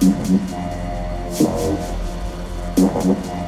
Thank you.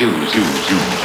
Jews. Jews, Jews.